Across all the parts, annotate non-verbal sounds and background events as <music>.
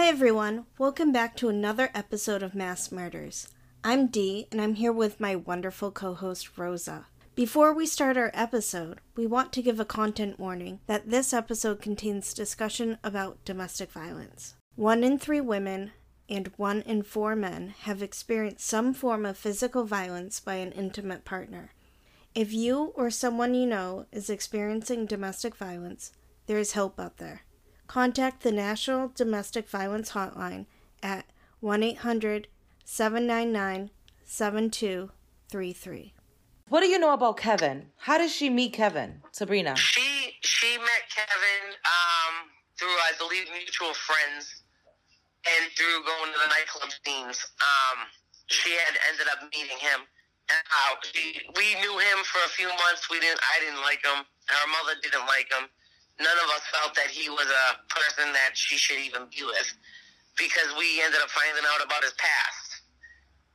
Hi, everyone. Welcome back to another episode of Mass Murders. I'm Dee, and I'm here with my wonderful co host, Rosa. Before we start our episode, we want to give a content warning that this episode contains discussion about domestic violence. One in three women and one in four men have experienced some form of physical violence by an intimate partner. If you or someone you know is experiencing domestic violence, there is help out there. Contact the National Domestic Violence Hotline at 1 800 799 7233. What do you know about Kevin? How did she meet Kevin, Sabrina? She she met Kevin um, through I believe mutual friends and through going to the nightclub scenes. Um, she had ended up meeting him. And, uh, she, we knew him for a few months. We didn't. I didn't like him. Her mother didn't like him. None of us felt that he was a person that she should even be with because we ended up finding out about his past,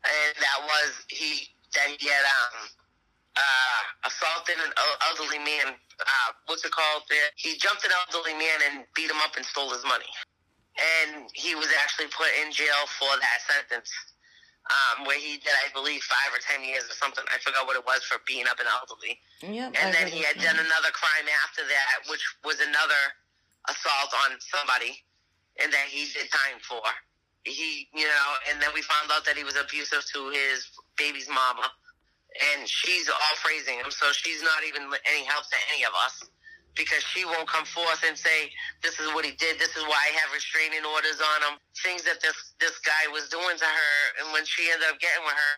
and that was he that he had um, uh, assaulted an elderly man. Uh, what's it called? There, he jumped an elderly man and beat him up and stole his money, and he was actually put in jail for that sentence. Um, where he did, I believe, five or ten years or something. I forgot what it was for beating up an elderly. Yep, and I then he had done another crime after that, which was another assault on somebody, and that he did time for. He, you know, and then we found out that he was abusive to his baby's mama, and she's all praising him, so she's not even any help to any of us because she won't come forth and say this is what he did, this is why I have restraining orders on him, things that this this guy was doing to her, and when she ended up getting with her,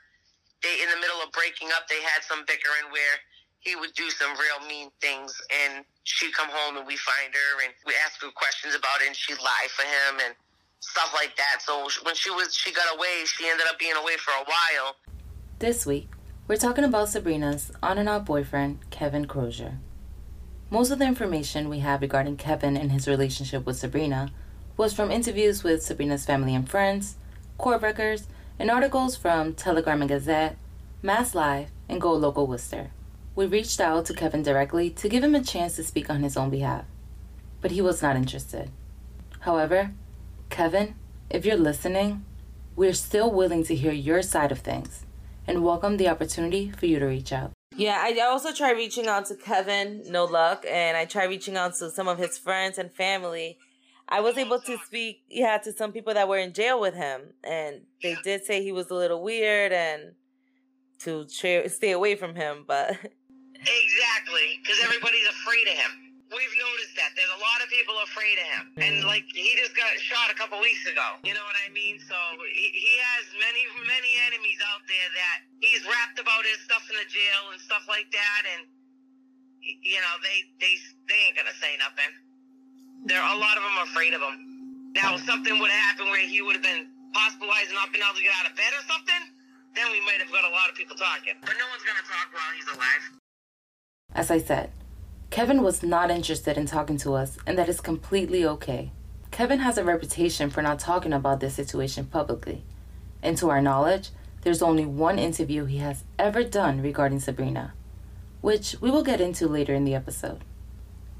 they in the middle of breaking up, they had some bickering where he would do some real mean things, and she'd come home and we find her and we ask her questions about it, and she'd lie for him and stuff like that. So when she was she got away, she ended up being away for a while. This week, we're talking about Sabrina's on and off boyfriend, Kevin Crozier. Most of the information we have regarding Kevin and his relationship with Sabrina was from interviews with Sabrina's family and friends, court records, and articles from Telegram and Gazette, Mass Live, and Go Local Worcester. We reached out to Kevin directly to give him a chance to speak on his own behalf, but he was not interested. However, Kevin, if you're listening, we're still willing to hear your side of things and welcome the opportunity for you to reach out. Yeah, I also tried reaching out to Kevin, no luck, and I tried reaching out to some of his friends and family. I was able to speak, yeah, to some people that were in jail with him, and they did say he was a little weird and to tra- stay away from him, but <laughs> Exactly, because everybody's afraid of him. We've noticed that there's a lot of people afraid of him, and mm-hmm. like he just got shot a couple weeks ago. You know what I mean? So he, he has many, many enemies out there that he's rapped about his stuff in the jail and stuff like that, and you know they they they ain't gonna say nothing. There a lot of them are afraid of him. Now, if something would have happened where he would have been hospitalized and not been able to get out of bed or something, then we might have got a lot of people talking. But no one's gonna talk while he's alive. As I said, Kevin was not interested in talking to us, and that is completely okay. Kevin has a reputation for not talking about this situation publicly. And to our knowledge, there's only one interview he has ever done regarding Sabrina, which we will get into later in the episode.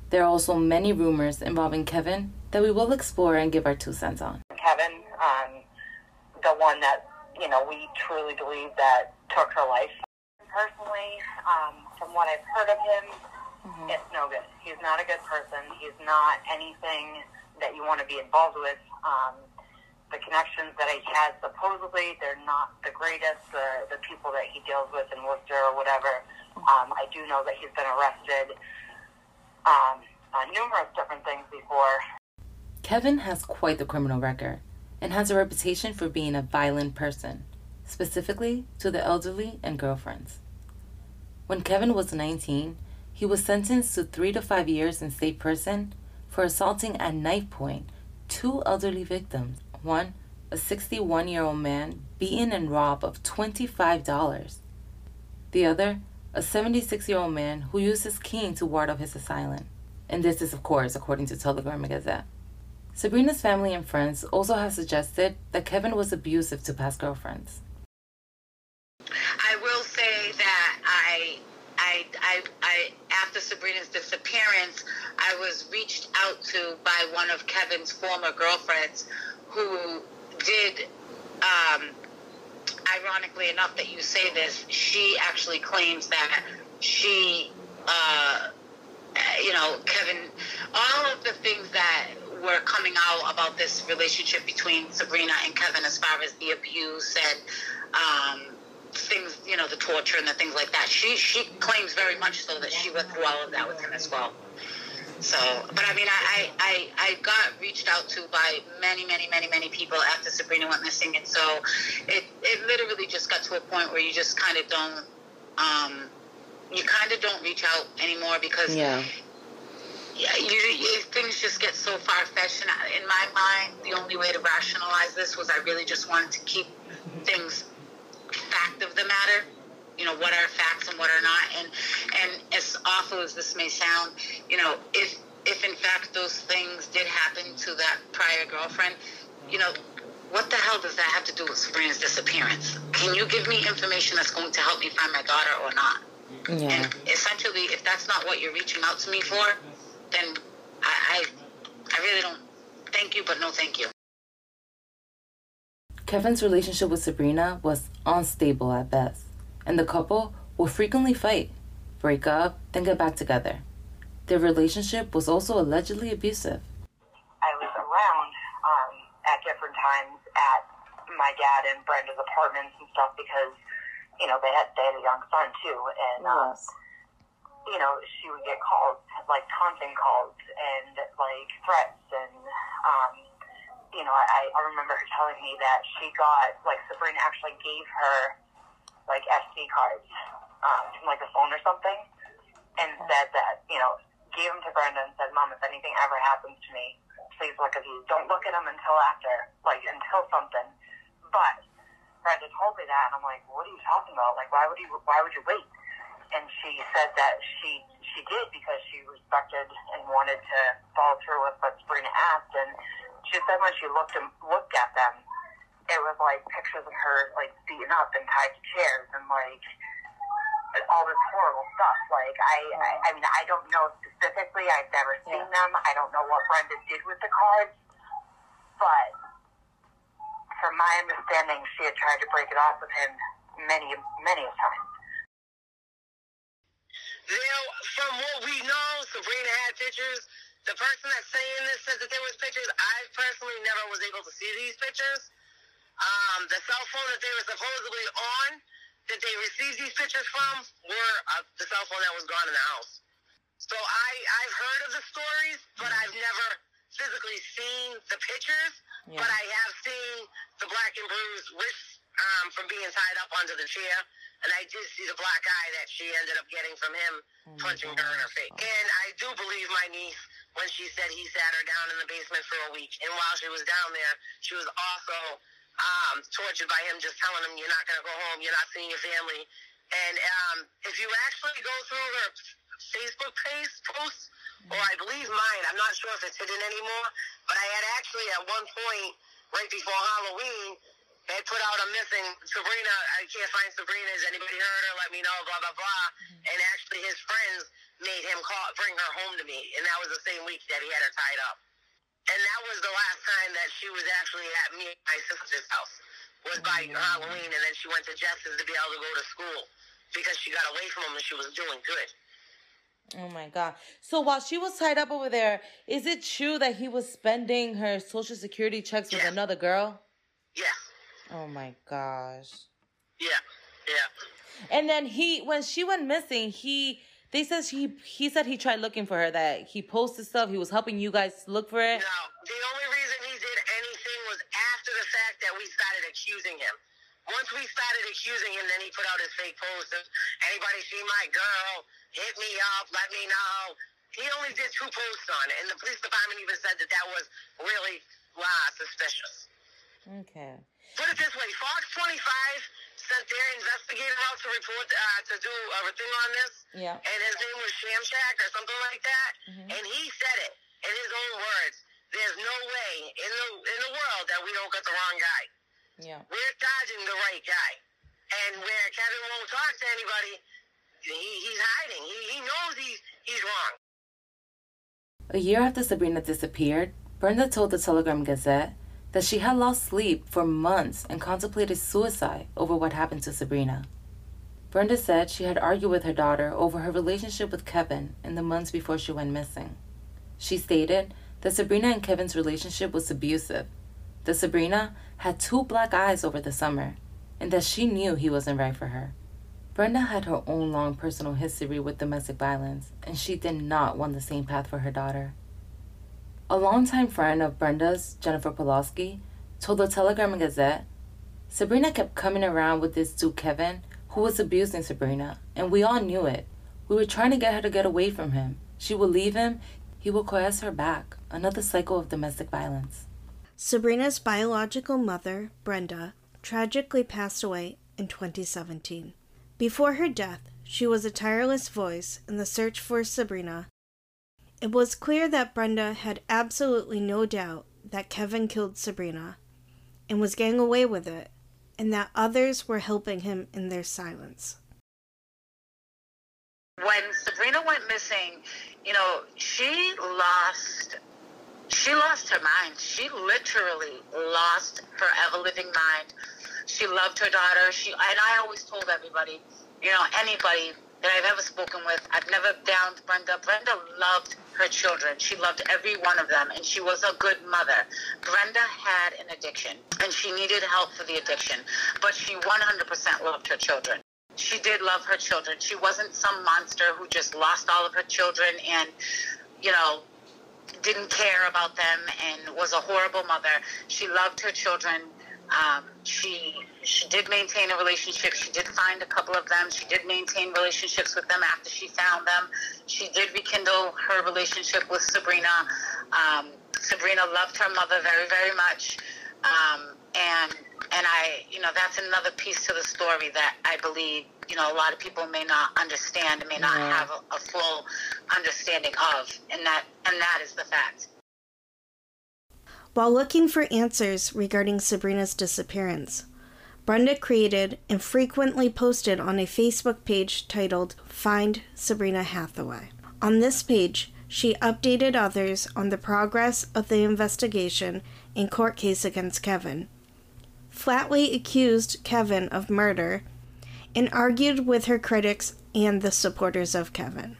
There are also many rumors involving Kevin that we will explore and give our two cents on. Kevin, um, the one that you know we truly believe that took her life. Personally, um, from what I've heard of him, it's no good. He's not a good person. He's not anything that you want to be involved with. Um, the connections that he has supposedly they're not the greatest. The the people that he deals with in Worcester or whatever. Um, I do know that he's been arrested um, on numerous different things before. Kevin has quite the criminal record and has a reputation for being a violent person, specifically to the elderly and girlfriends. When Kevin was 19, he was sentenced to three to five years in state prison for assaulting at knife point two elderly victims. One, a 61 year old man beaten and robbed of $25. The other, a 76 year old man who used his cane to ward off his assailant. And this is, of course, according to Telegram Gazette. Sabrina's family and friends also have suggested that Kevin was abusive to past girlfriends. I I, after Sabrina's disappearance, I was reached out to by one of Kevin's former girlfriends who did, um, ironically enough that you say this, she actually claims that she, uh, you know, Kevin, all of the things that were coming out about this relationship between Sabrina and Kevin as far as the abuse and, um, things, you know, the torture and the things like that. She she claims very much so that she went through all of that with him as well. So, but I mean, I, I, I got reached out to by many, many, many, many people after Sabrina went missing, and so it, it literally just got to a point where you just kind of don't, um, you kind of don't reach out anymore because Yeah. yeah, you, you, things just get so far fetched. And I- in my mind, the only way to rationalize this was I really just wanted to keep things fact of the matter. You know what are facts and what are not. And and as awful as this may sound, you know, if if in fact those things did happen to that prior girlfriend, you know. What the hell does that have to do with Sabrina's disappearance? Can you give me information that's going to help me find my daughter or not? Yeah. And essentially, if that's not what you're reaching out to me for, then I, I, I really don't. Thank you, but no, thank you. Kevin's relationship with Sabrina was unstable at best, and the couple would frequently fight, break up, then get back together. Their relationship was also allegedly abusive. I was around um, at different times at my dad and Brenda's apartments and stuff because, you know, they had they had a young son too, and um, you know, she would get calls like taunting calls and like threats, and um, you know, I, I remember her telling me that she got like Sabrina actually gave her like SD cards um, from like a phone or something, and said that you know gave them to Brenda and said, "Mom, if anything ever happens to me, please look at these. Don't look at them until after, like until something." But Brenda told me that, and I'm like, "What are you talking about? Like, why would you? Why would you wait?" And she said that she she did because she respected and wanted to follow through with what Sabrina asked, and she said when she looked and looked at them, it was like pictures of her like beaten up and tied to chairs and like all this horrible stuff. Like I, I, I mean, I don't know specifically. I've never seen them. I don't know what Brenda did with the cards, but from my understanding, she had tried to break it off with him many, many a times. There, from what we know, Sabrina had pictures. The person that's saying this says that there was pictures. I personally never was able to see these pictures. Um, the cell phone that they were supposedly on, that they received these pictures from, were uh, the cell phone that was gone in the house. So I, I've heard of the stories, but I've never physically seen the pictures. Yeah. But I have seen the black and bruised wrists um, from being tied up onto the chair, and I did see the black eye that she ended up getting from him punching her in her face. And I do believe my niece when she said he sat her down in the basement for a week, and while she was down there, she was also um, tortured by him, just telling him, "You're not going to go home. You're not seeing your family." And um, if you actually go through her Facebook page posts, or I believe mine, I'm not sure if it's hidden anymore, but I had actually at one point, right before Halloween, had put out a missing Sabrina. I can't find Sabrina. Has anybody heard her? Let me know. Blah blah blah. And actually, his friends made him call, bring her home to me, and that was the same week that he had her tied up. And that was the last time that she was actually at me and my sister's house. Was by mm. Halloween, and then she went to Jess's to be able to go to school because she got away from him and she was doing good. Oh my god. So while she was tied up over there, is it true that he was spending her social security checks with Yeah. another girl? Yeah, Oh my gosh. yeah, yeah. And then he when she went missing, he they said he he said he tried looking for her that he posted stuff, he was helping you guys look for it. No, the only reason he did anything was after the fact that we started accusing him. Once we started accusing him, then he put out his fake post of anybody see my girl, hit me up, let me know. He only did two posts on it, and the police department even said that that was really uh, suspicious. Okay. Put it this way: Fox 25 sent their investigator out to report uh, to do a thing on this, Yeah. and his name was Shamshak or something like that, and he said it in his own words. There's no way in the in the world that we don't get the wrong guy. Yeah. We're dodging the right guy, and where Kevin won't talk to anybody, he, he's hiding. He, he knows he's he's wrong. A year after Sabrina disappeared, Brenda told the Telegram Gazette that she had lost sleep for months and contemplated suicide over what happened to Sabrina. Brenda said she had argued with her daughter over her relationship with Kevin in the months before she went missing. She stated that Sabrina and Kevin's relationship was abusive, that Sabrina had two black eyes over the summer, and that she knew he wasn't right for her. Brenda had her own long personal history with domestic violence, and she did not want the same path for her daughter. A longtime friend of Brenda's, Jennifer Pawlowski, told the Telegram and Gazette Sabrina kept coming around with this dude Kevin who was abusing Sabrina, and we all knew it. We were trying to get her to get away from him. She would leave him, he would coerce her back. Another cycle of domestic violence. Sabrina's biological mother, Brenda, tragically passed away in 2017. Before her death, she was a tireless voice in the search for Sabrina. It was clear that Brenda had absolutely no doubt that Kevin killed Sabrina and was getting away with it and that others were helping him in their silence. When Sabrina went missing, you know, she lost she lost her mind. She literally lost her ever living mind. She loved her daughter. She and I always told everybody, you know, anybody that I've ever spoken with, I've never downed Brenda. Brenda loved her children. She loved every one of them, and she was a good mother. Brenda had an addiction, and she needed help for the addiction, but she 100% loved her children. She did love her children. She wasn't some monster who just lost all of her children and, you know, didn't care about them and was a horrible mother. She loved her children. Um, she she did maintain a relationship. She did find a couple of them. She did maintain relationships with them after she found them. She did rekindle her relationship with Sabrina. Um, Sabrina loved her mother very very much, um, and and I you know that's another piece to the story that I believe you know a lot of people may not understand and may not Yeah. have a, a full understanding of, and that and that is the fact. While looking for answers regarding Sabrina's disappearance, Brenda created and frequently posted on a Facebook page titled Find Sabrina Hathaway. On this page, she updated others on the progress of the investigation and court case against Kevin, flatly accused Kevin of murder, and argued with her critics and the supporters of Kevin.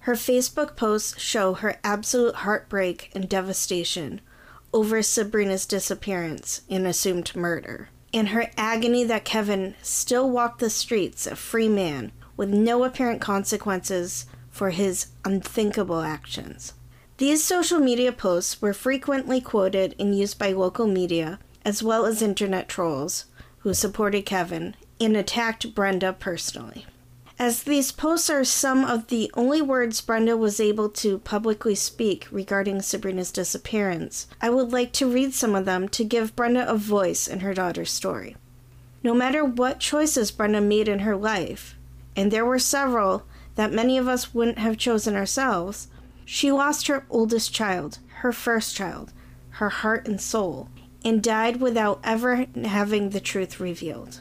Her Facebook posts show her absolute heartbreak and devastation over Sabrina's disappearance and assumed murder, and her agony that Kevin still walked the streets a free man with no apparent consequences for his unthinkable actions. These social media posts were frequently quoted and used by local media, as well as internet trolls who supported Kevin and attacked Brenda personally. As these posts are some of the only words Brenda was able to publicly speak regarding Sabrina's disappearance, I would like to read some of them to give Brenda a voice in her daughter's story. No matter what choices Brenda made in her life, and there were several that many of us wouldn't have chosen ourselves, she lost her oldest child, her first child, her heart and soul, and died without ever having the truth revealed.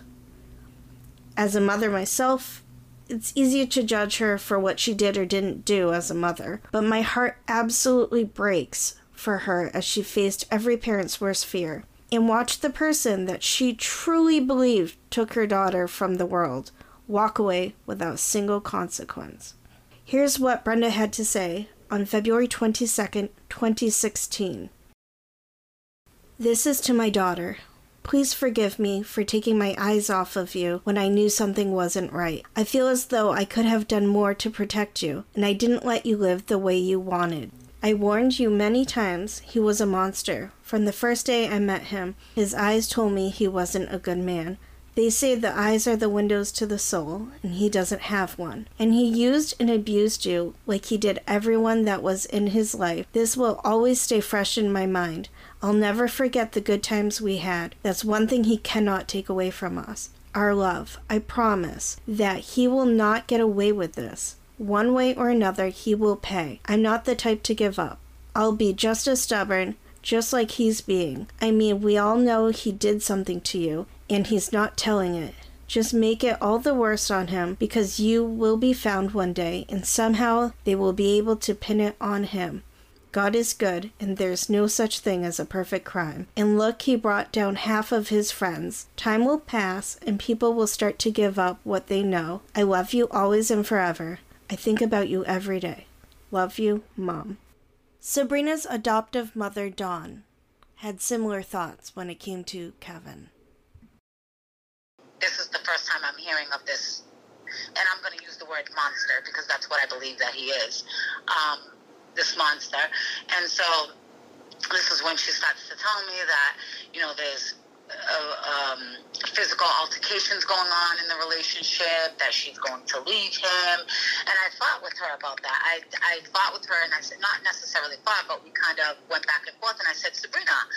As a mother myself, it's easier to judge her for what she did or didn't do as a mother, but my heart absolutely breaks for her as she faced every parent's worst fear and watched the person that she truly believed took her daughter from the world walk away without single consequence. Here's what Brenda had to say on February 22nd, 2016. This is to my daughter. Please forgive me for taking my eyes off of you when I knew something wasn't right. I feel as though I could have done more to protect you, and I didn't let you live the way you wanted. I warned you many times he was a monster. From the first day I met him, his eyes told me he wasn't a good man. They say the eyes are the windows to the soul, and he doesn't have one. And he used and abused you like he did everyone that was in his life. This will always stay fresh in my mind. I'll never forget the good times we had. That's one thing he cannot take away from us. Our love. I promise that he will not get away with this. One way or another, he will pay. I'm not the type to give up. I'll be just as stubborn, just like he's being. I mean, we all know he did something to you, and he's not telling it. Just make it all the worse on him because you will be found one day and somehow they will be able to pin it on him. God is good, and there's no such thing as a perfect crime. And look, he brought down half of his friends. Time will pass, and people will start to give up what they know. I love you always and forever. I think about you every day. Love you, Mom. Sabrina's adoptive mother, Dawn, had similar thoughts when it came to Kevin. This is the first time I'm hearing of this, and I'm going to use the word monster because that's what I believe that he is. Um, this monster. And so this is when she starts to tell me that, you know, there's uh, um, physical altercations going on in the relationship, that she's going to leave him. And I fought with her about that. I, I fought with her, and I said, not necessarily fought, but we kind of went back and forth. And I said, Sabrina,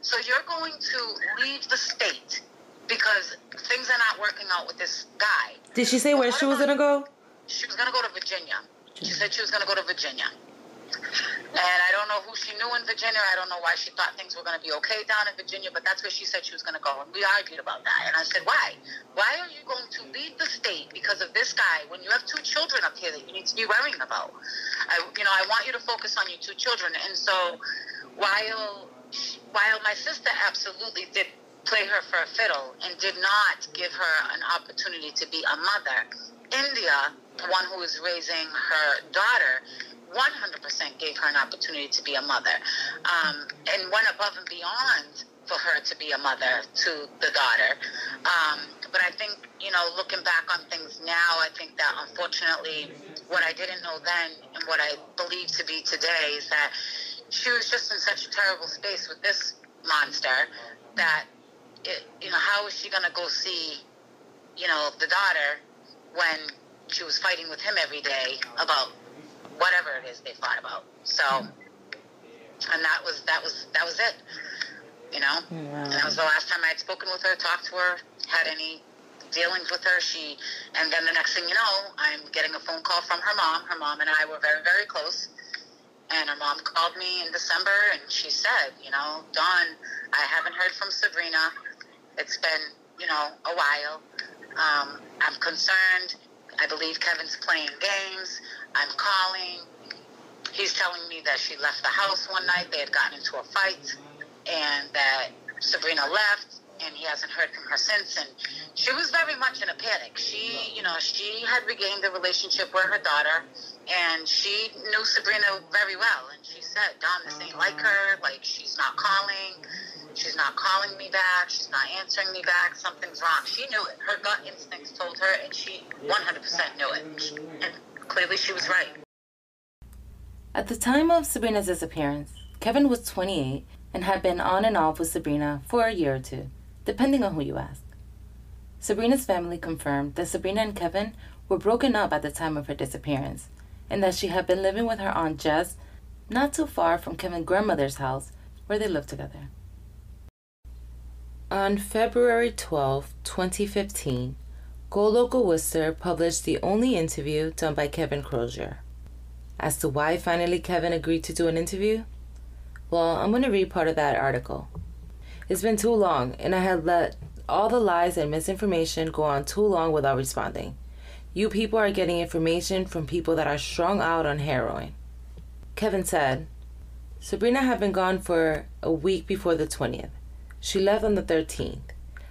so you're going to leave the state because things are not working out with this guy. Did she say where she was going to go? She was going to go to Virginia. She said she was going to go to Virginia. And I don't know who she knew in Virginia. I don't know why she thought things were going to be okay down in Virginia, but that's where she said she was going to go. And we argued about that. And I said, why? Why are you going to leave the state because of this guy when you have two children up here that you need to be worrying about? I, you know, I want you to focus on your two children. And so while, while my sister absolutely did play her for a fiddle and did not give her an opportunity to be a mother, India, the one who is raising her daughter, 100% gave her an opportunity to be a mother um, and went above and beyond for her to be a mother to the daughter. Um, but I think, you know, looking back on things now, I think that unfortunately, what I didn't know then and what I believe to be today is that she was just in such a terrible space with this monster that, it, you know, how is she going to go see, you know, the daughter when she was fighting with him every day about whatever it is they fought about. So, and that was that was that was it. You know, and that was the last time I had spoken with her, talked to her, had any dealings with her. She, and then the next thing you know, I'm getting a phone call from her mom. Her mom and I were very very close. And her mom called me in December and she said, you know, Dawn, I haven't heard from Sabrina. It's been, you know, a while. Um, I'm concerned. I believe Kevin's playing games. I'm calling. He's telling me that she left the house one night. They had gotten into a fight, and that Sabrina left, and he hasn't heard from her since. And she was very much in a panic. She, you know, she had regained the relationship with her daughter, and she knew Sabrina very well. And she said, "Dawn, this ain't like her. Like she's not calling." She's not calling me back. She's not answering me back. Something's wrong. She knew it. Her gut instincts told her, and she 100% knew it. And clearly she was right. At the time of Sabrina's disappearance, Kevin was 28 and had been on and off with Sabrina for a year or two, depending on who you ask. Sabrina's family confirmed that Sabrina and Kevin were broken up at the time of her disappearance and that she had been living with her Aunt Jess not too far from Kevin's grandmother's house where they lived together. On February 12, 2015, Go Local Worcester published the only interview done by Kevin Crozier. As to why finally Kevin agreed to do an interview? Well, I'm going to read part of that article. It's been too long, and I had let all the lies and misinformation go on too long without responding. You people are getting information from people that are strung out on heroin. Kevin said, Sabrina had been gone for a week before the 20th. She left on the 13th.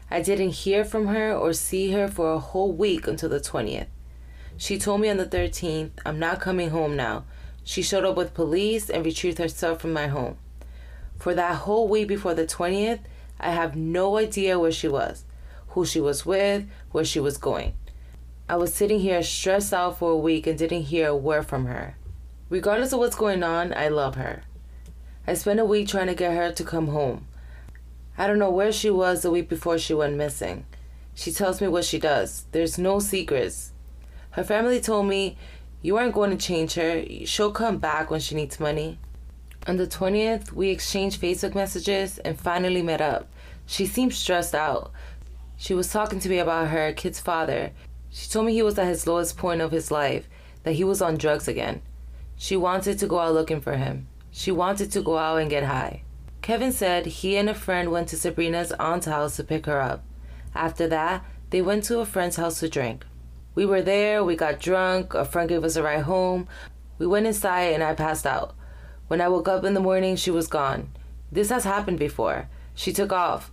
I didn't hear from her or see her for a whole week until the 20th. She told me on the 13th, I'm not coming home now. She showed up with police and retrieved herself from my home. For that whole week before the 20th, I have no idea where she was, who she was with, where she was going. I was sitting here stressed out for a week and didn't hear a word from her. Regardless of what's going on, I love her. I spent a week trying to get her to come home. I don't know where she was the week before she went missing. She tells me what she does. There's no secrets. Her family told me, You aren't going to change her. She'll come back when she needs money. On the 20th, we exchanged Facebook messages and finally met up. She seemed stressed out. She was talking to me about her kid's father. She told me he was at his lowest point of his life, that he was on drugs again. She wanted to go out looking for him. She wanted to go out and get high. Kevin said he and a friend went to Sabrina's aunt's house to pick her up. After that, They went to a friend's house to drink. We were there, we got drunk, a friend gave us a ride home. We went inside and I passed out. When I woke up in the morning, she was gone. This has happened before. She took off.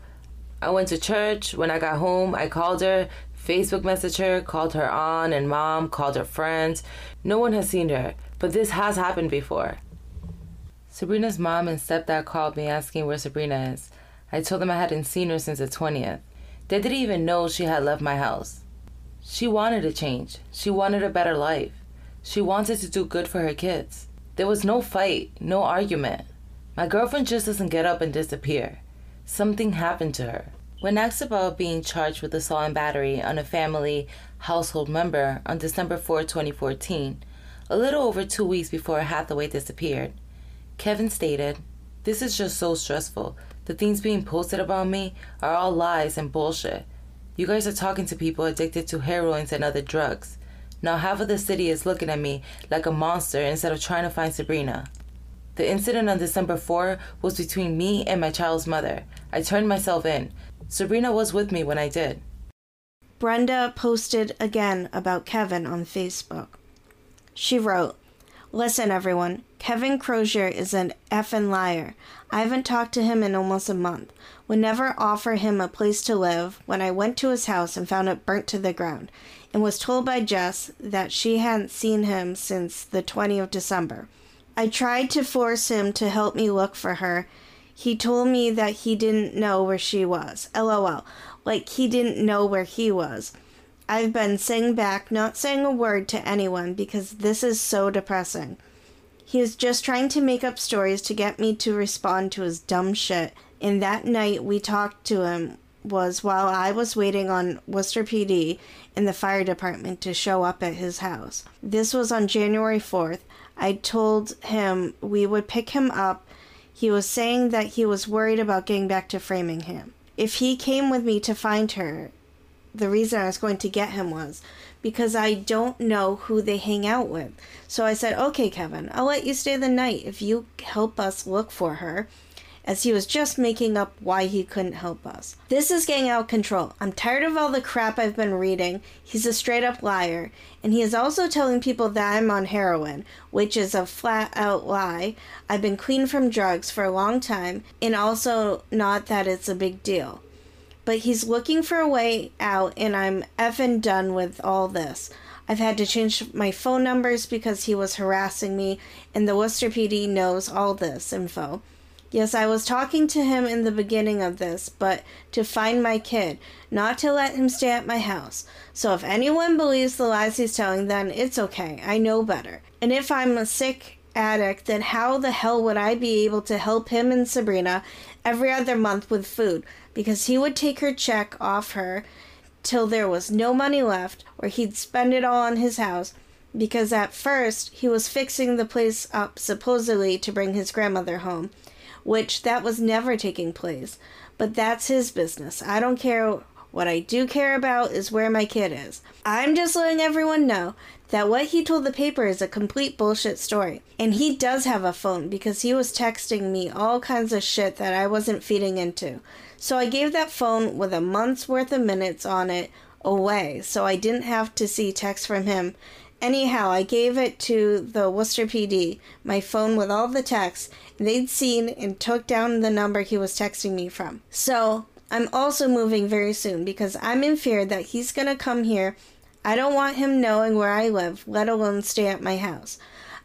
I went to church. When I got home, I called her, Facebook messaged her, called her aunt and mom, called her friends. No one has seen her, but this has happened before. Sabrina's mom and stepdad called me asking where Sabrina is. I told them I hadn't seen her since the 20th. They didn't even know she had left my house. She wanted a change. She wanted a better life. She wanted to do good for her kids. There was no fight, no argument. My girlfriend just doesn't get up and disappear. Something happened to her. When asked about being charged with assault and battery on a family household member on December 4, 2014, a little over two weeks before Hathaway disappeared, Kevin stated, This is just so stressful. The things being posted about me are all lies and bullshit. You guys are talking to people addicted to heroines and other drugs. Now half of the city is looking at me like a monster instead of trying to find Sabrina. The incident on December 4 was between me and my child's mother. I turned myself in. Sabrina was with me when I did. Brenda posted again about Kevin on Facebook. She wrote, Listen, everyone, Kevin Crozier is an effing liar. I haven't talked to him in almost a month. Would never offer him a place to live when I went to his house and found it burnt to the ground, and was told by Jess that she hadn't seen him since the 20th of December. I tried to force him to help me look for her. He told me that he didn't know where she was. LOL. Like he didn't know where he was. I've been sitting back, not saying a word to anyone because this is so depressing. He was just trying to make up stories to get me to respond to his dumb shit. And that night we talked to him was while I was waiting on Worcester PD and the fire department to show up at his house. This was on January 4th. I told him we would pick him up. He was saying that he was worried about getting back to Framingham. If he came with me to find her, the reason I was going to get him was because I don't know who they hang out with. So I said, okay, Kevin, I'll let you stay the night if you help us look for her. As he was just making up why he couldn't help us. This is getting out of control. I'm tired of all the crap I've been reading. He's a straight up liar. And he is also telling people that I'm on heroin, which is a flat out lie. I've been clean from drugs for a long time, and also not that it's a big deal but he's looking for a way out, and I'm effing done with all this. I've had to change my phone numbers because he was harassing me, and the Worcester PD knows all this info. Yes, I was talking to him in the beginning of this, but to find my kid, not to let him stay at my house. So if anyone believes the lies he's telling, then it's okay. I know better. And if I'm a sick addict, then how the hell would I be able to help him and Sabrina every other month with food? Because he would take her check off her till there was no money left, or he'd spend it all on his house. Because at first he was fixing the place up supposedly to bring his grandmother home, which that was never taking place. But that's his business. I don't care. What I do care about is where my kid is. I'm just letting everyone know that what he told the paper is a complete bullshit story. And he does have a phone because he was texting me all kinds of shit that I wasn't feeding into. So I gave that phone with a month's worth of minutes on it away so I didn't have to see texts from him. Anyhow, I gave it to the Worcester PD, my phone with all the texts. They'd seen and took down the number he was texting me from. So I'm also moving very soon because I'm in fear that he's going to come here I don't want him knowing where I live, let alone stay at my house.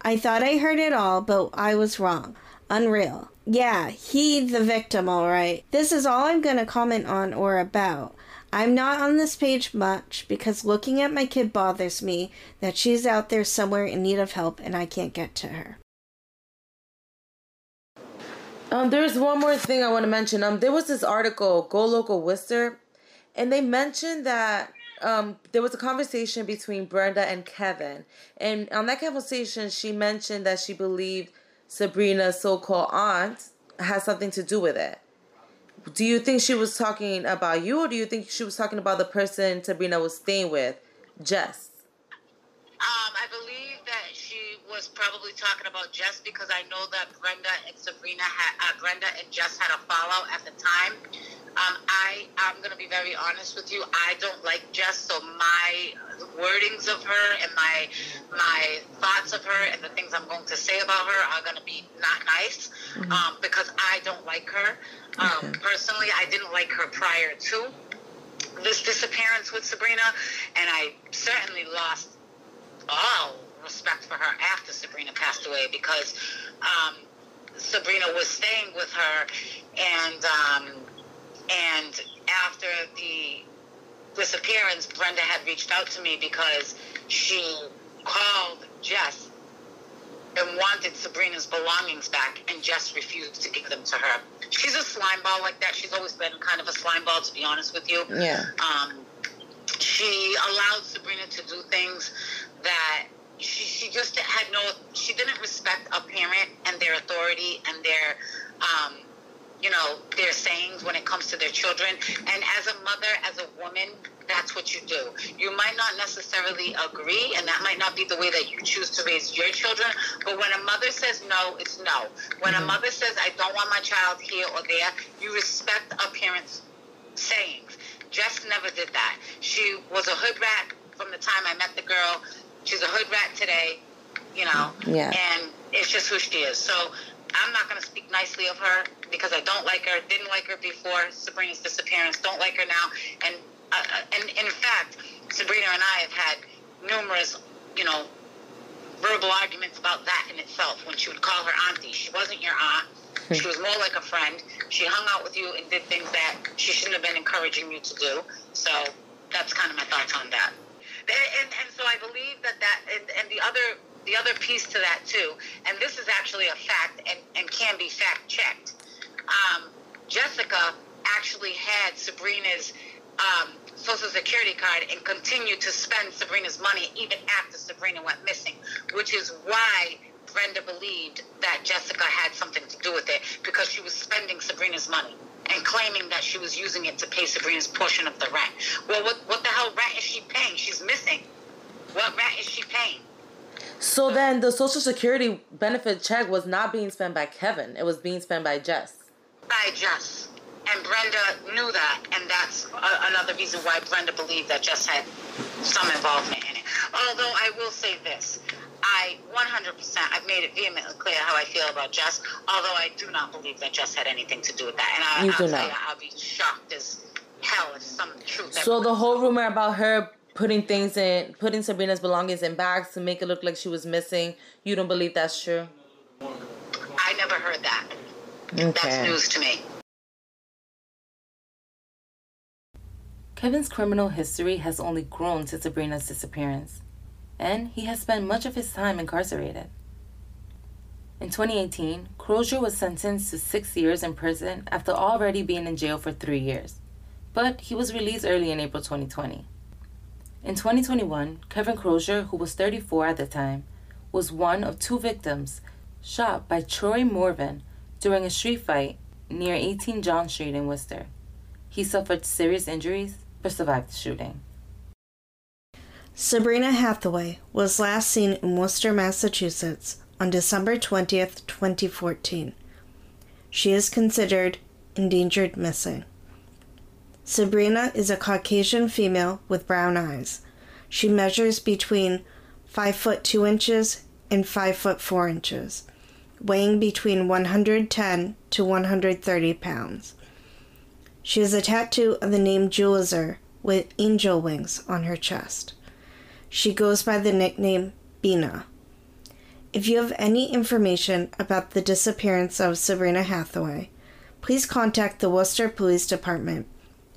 I thought I heard it all, but I was wrong. Unreal. Yeah, he the victim, all right. This is all I'm going to comment on or about. I'm not on this page much because looking at my kid bothers me that she's out there somewhere in need of help and I can't get to her. Um, there's one more thing I want to mention. Um, there was this article, Go Local Worcester, and they mentioned that um, there was a conversation between Brenda and Kevin, and on that conversation, she mentioned that she believed Sabrina's so-called aunt has something to do with it. Do you think she was talking about you, or do you think she was talking about the person Sabrina was staying with, Jess? Um, I believe that was probably talking about Jess because I know that Brenda and Sabrina had uh, Brenda and Jess had a fallout at the time. Um, I I'm gonna be very honest with you. I don't like Jess, so my wordings of her and my my thoughts of her and the things I'm going to say about her are gonna be not nice mm-hmm. um, because I don't like her. Um, okay. Personally, I didn't like her prior to this disappearance with Sabrina, and I certainly lost all respect for her after Sabrina passed away because um, Sabrina was staying with her, and um, and after the disappearance, Brenda had reached out to me because she called Jess and wanted Sabrina's belongings back, and Jess refused to give them to her. She's a slime ball like that. She's always been kind of a slime ball, to be honest with you. Yeah. Um, she allowed Sabrina to do things that she, she just had no, she didn't respect a parent and their authority and their, um, you know, their sayings when it comes to their children. And as a mother, as a woman, that's what you do. You might not necessarily agree, and that might not be the way that you choose to raise your children. But when a mother says no, it's no. When mm-hmm. a mother says, I don't want my child here or there, you respect a parent's sayings. Jess never did that. She was a hood rat from the time I met the girl. She's a hood rat today, you know. Yeah. And it's just who she is. So I'm not going to speak nicely of her because I don't like her. Didn't like her before Sabrina's disappearance. Don't like her now. And uh, uh, and in fact, Sabrina and I have had numerous, you know, verbal arguments about that in itself. When she would call her auntie, she wasn't your aunt. Hmm. She was more like a friend. She hung out with you and did things that she shouldn't have been encouraging you to do. So that's kind of my thoughts on that. And, and so I believe that that and, and the other the other piece to that too, and this is actually a fact and, and can be fact checked. Um, Jessica actually had Sabrina's um, social security card and continued to spend Sabrina's money even after Sabrina went missing, which is why Brenda believed that Jessica had something to do with it because she was spending Sabrina's money and claiming that she was using it to pay Sabrina's portion of the rent. Well, what, what the hell rent is she paying? She's missing. What rent is she paying? So then the Social Security benefit check was not being spent by Kevin. It was being spent by Jess. By Jess. And Brenda knew that, and that's a, another reason why Brenda believed that Jess had some involvement in it. Although I will say this, I 100%, I've made it vehemently clear how I feel about Jess, although I do not believe that Jess had anything to do with that. And I, you I'll do not. You, I'll be shocked as hell if some truth. So the whole rumor about her putting things in, putting Sabrina's belongings in bags to make it look like she was missing, you don't believe that's true? I never heard that. Okay. That's news to me. Kevin's criminal history has only grown since Sabrina's disappearance and he has spent much of his time incarcerated. In 2018, Crozier was sentenced to six years in prison after already being in jail for three years, but he was released early in April 2020. In 2021, Kevin Crozier, who was 34 at the time, was one of two victims shot by Troy Morvan during a street fight near 18 John Street in Worcester. He suffered serious injuries but survived the shooting. Sabrina Hathaway was last seen in Worcester, Massachusetts on December 20th, 2014. She is considered endangered missing. Sabrina is a Caucasian female with brown eyes. She measures between 5 foot 2 inches and 5 foot 4 inches, weighing between 110 to 130 pounds. She has a tattoo of the name Julizer with angel wings on her chest. She goes by the nickname Bina. If you have any information about the disappearance of Sabrina Hathaway, please contact the Worcester Police Department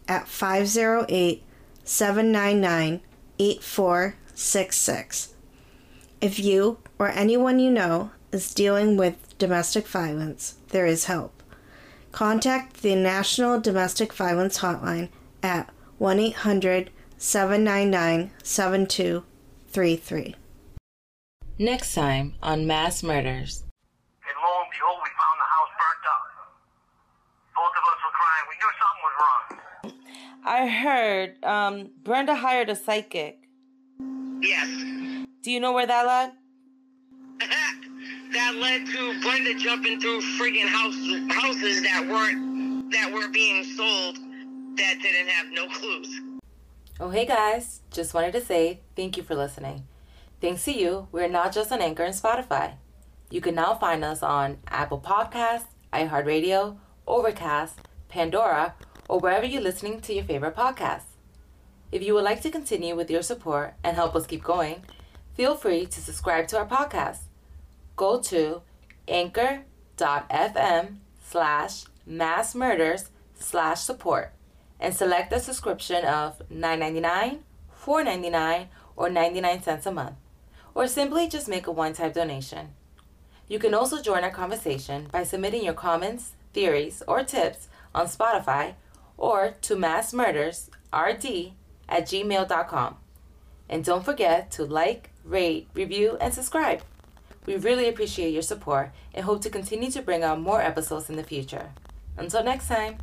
at 508 799 8466. If you or anyone you know is dealing with domestic violence, there is help. Contact the National Domestic Violence Hotline at 1 800 799 7233. Next time on Mass Murders. And lo and behold, we found the house burnt up. Both of us were crying. We knew something was wrong. I heard um, Brenda hired a psychic. Yes. Do you know where that led? <laughs> that led to Brenda jumping through friggin' house, houses that weren't that were being sold that didn't have no clues. Oh, hey guys, just wanted to say thank you for listening. Thanks to you, we're not just on Anchor and Spotify. You can now find us on Apple Podcasts, iHeartRadio, Overcast, Pandora, or wherever you're listening to your favorite podcasts. If you would like to continue with your support and help us keep going, feel free to subscribe to our podcast. Go to anchor.fm slash mass murders slash support and select a subscription of $9.99, $4.99, or 99 cents a month, or simply just make a one-time donation. You can also join our conversation by submitting your comments, theories, or tips on Spotify or to massmurdersrd at gmail.com. And don't forget to like, rate, review, and subscribe. We really appreciate your support and hope to continue to bring out more episodes in the future. Until next time.